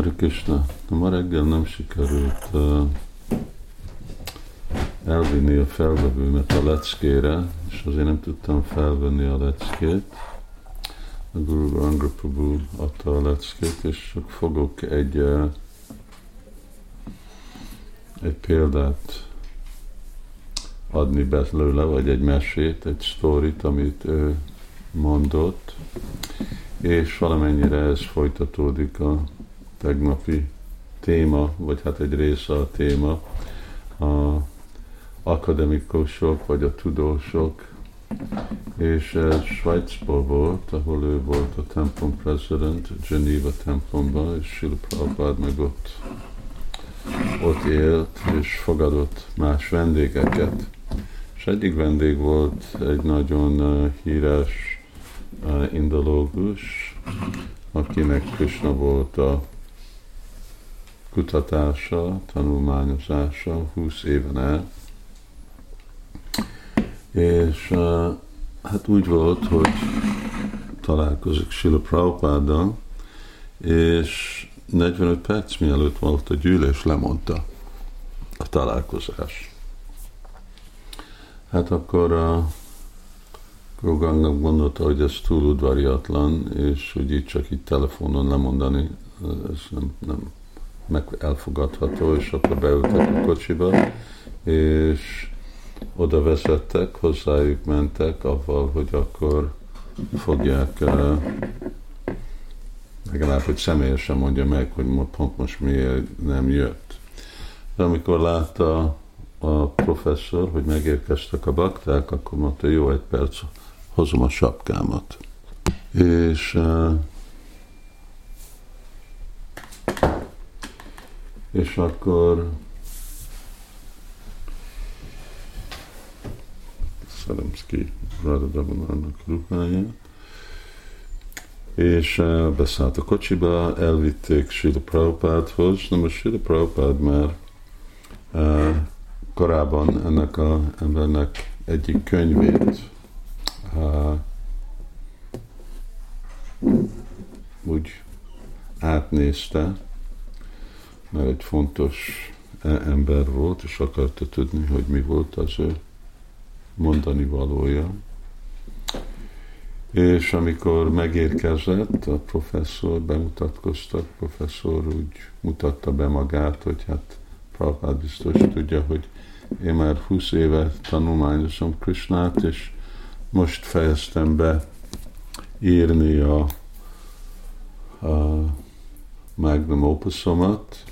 Hare Krishna, ma reggel nem sikerült uh, elvinni a felvevőmet a leckére, és azért nem tudtam felvenni a leckét. A Guru Ranga Prabhu adta a leckét, és csak fogok egy, uh, egy példát adni belőle, vagy egy mesét, egy sztorit, amit ő mondott, és valamennyire ez folytatódik a tegnapi téma, vagy hát egy része a téma, a akademikusok, vagy a tudósok, és ez Svájcban volt, ahol ő volt a templom president, Geneva templomban, és Sila Prabhupád meg ott, ott élt, és fogadott más vendégeket. És egyik vendég volt egy nagyon híres uh, indológus, akinek Krishna volt a kutatása, tanulmányozása 20 éven el. És uh, hát úgy volt, hogy találkozik Sila Prabhupáddal, és 45 perc mielőtt volt a gyűlés, lemondta a találkozás. Hát akkor a Rogangnak gondolta, hogy ez túl udvariatlan, és hogy így csak így telefonon lemondani, ez nem, nem meg elfogadható, és akkor beültek a kocsiba, és oda vezettek, hozzájuk mentek, avval, hogy akkor fogják legalább, hogy személyesen mondja meg, hogy pont most miért nem jött. De amikor látta a professzor, hogy megérkeztek a bakták, akkor mondta, jó, egy perc, hozom a sapkámat. És és akkor Szalemszki Radadabanarnak ruháját, és uh, beszállt a kocsiba, elvitték Sila Prabhupádhoz, na most Sila Prabhupád már uh, korábban ennek a embernek egyik könyvét uh, úgy átnézte, mert egy fontos e, ember volt, és akarta tudni, hogy mi volt az ő mondani valója. És amikor megérkezett, a professzor, bemutatkoztak, a professzor úgy mutatta be magát, hogy hát Prabhupád biztos tudja, hogy én már 20 éve tanulmányozom Krishnát, és most fejeztem be írni a, a magnum opusomat,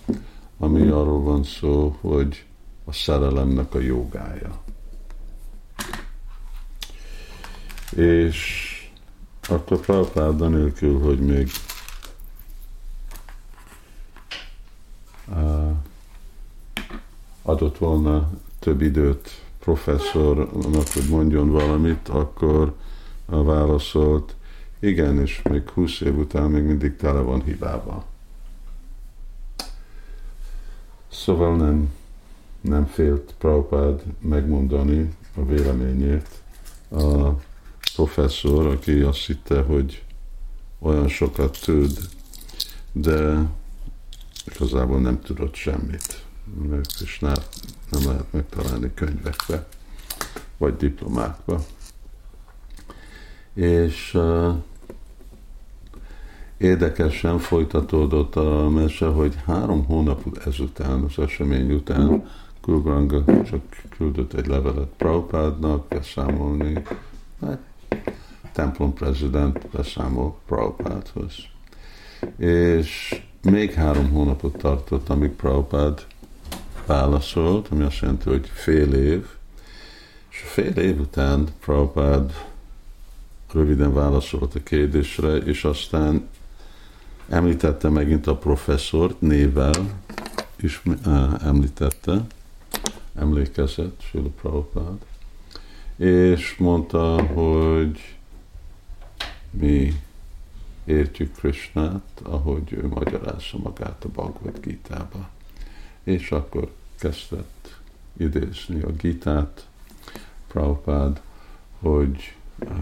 ami arról van szó, hogy a szerelemnek a jogája. És akkor Prabhupáda nélkül, hogy még adott volna több időt professzornak, hogy mondjon valamit, akkor válaszolt, igen, és még 20 év után még mindig tele van hibával. Szóval nem, nem félt Prabhupád megmondani a véleményét. A professzor, aki azt hitte, hogy olyan sokat tud, de igazából nem tudott semmit, is nem lehet megtalálni könyvekbe, vagy diplomákba. És uh, érdekesen folytatódott a mese, hogy három hónap ezután, az esemény után Kulgranga csak küldött egy levelet Prabhupádnak, beszámolni, hát, templom prezident beszámol Prabhupádhoz. És még három hónapot tartott, amíg Prabhupád válaszolt, ami azt jelenti, hogy fél év, és fél év után Prabhupád röviden válaszolt a kérdésre, és aztán Említette megint a professzort névvel, is említette, emlékezett Sula Prabhupád, és mondta, hogy mi értjük Krishnát, ahogy ő magyarázza magát a Bhagavad Gita-ba. És akkor kezdett idézni a Gitát, Prabhupád, hogy uh,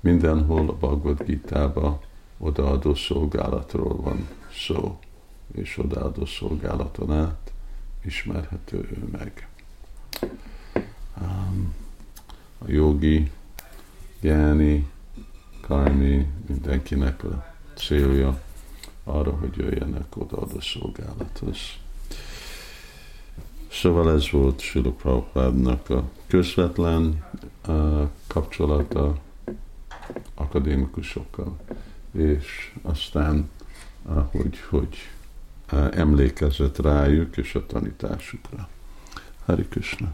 mindenhol a Bhagavad Gita-ba odaadó szolgálatról van szó, és odaadó szolgálaton át ismerhető ő meg. Um, a jogi, gyáni, karmi, mindenkinek a célja arra, hogy jöjjenek odaadó szolgálathoz. Szóval ez volt Sila Prabhupádnak a közvetlen uh, kapcsolata akadémikusokkal, és aztán uh, hogy, uh, emlékezett rájuk és a tanításukra. Hari Krishna.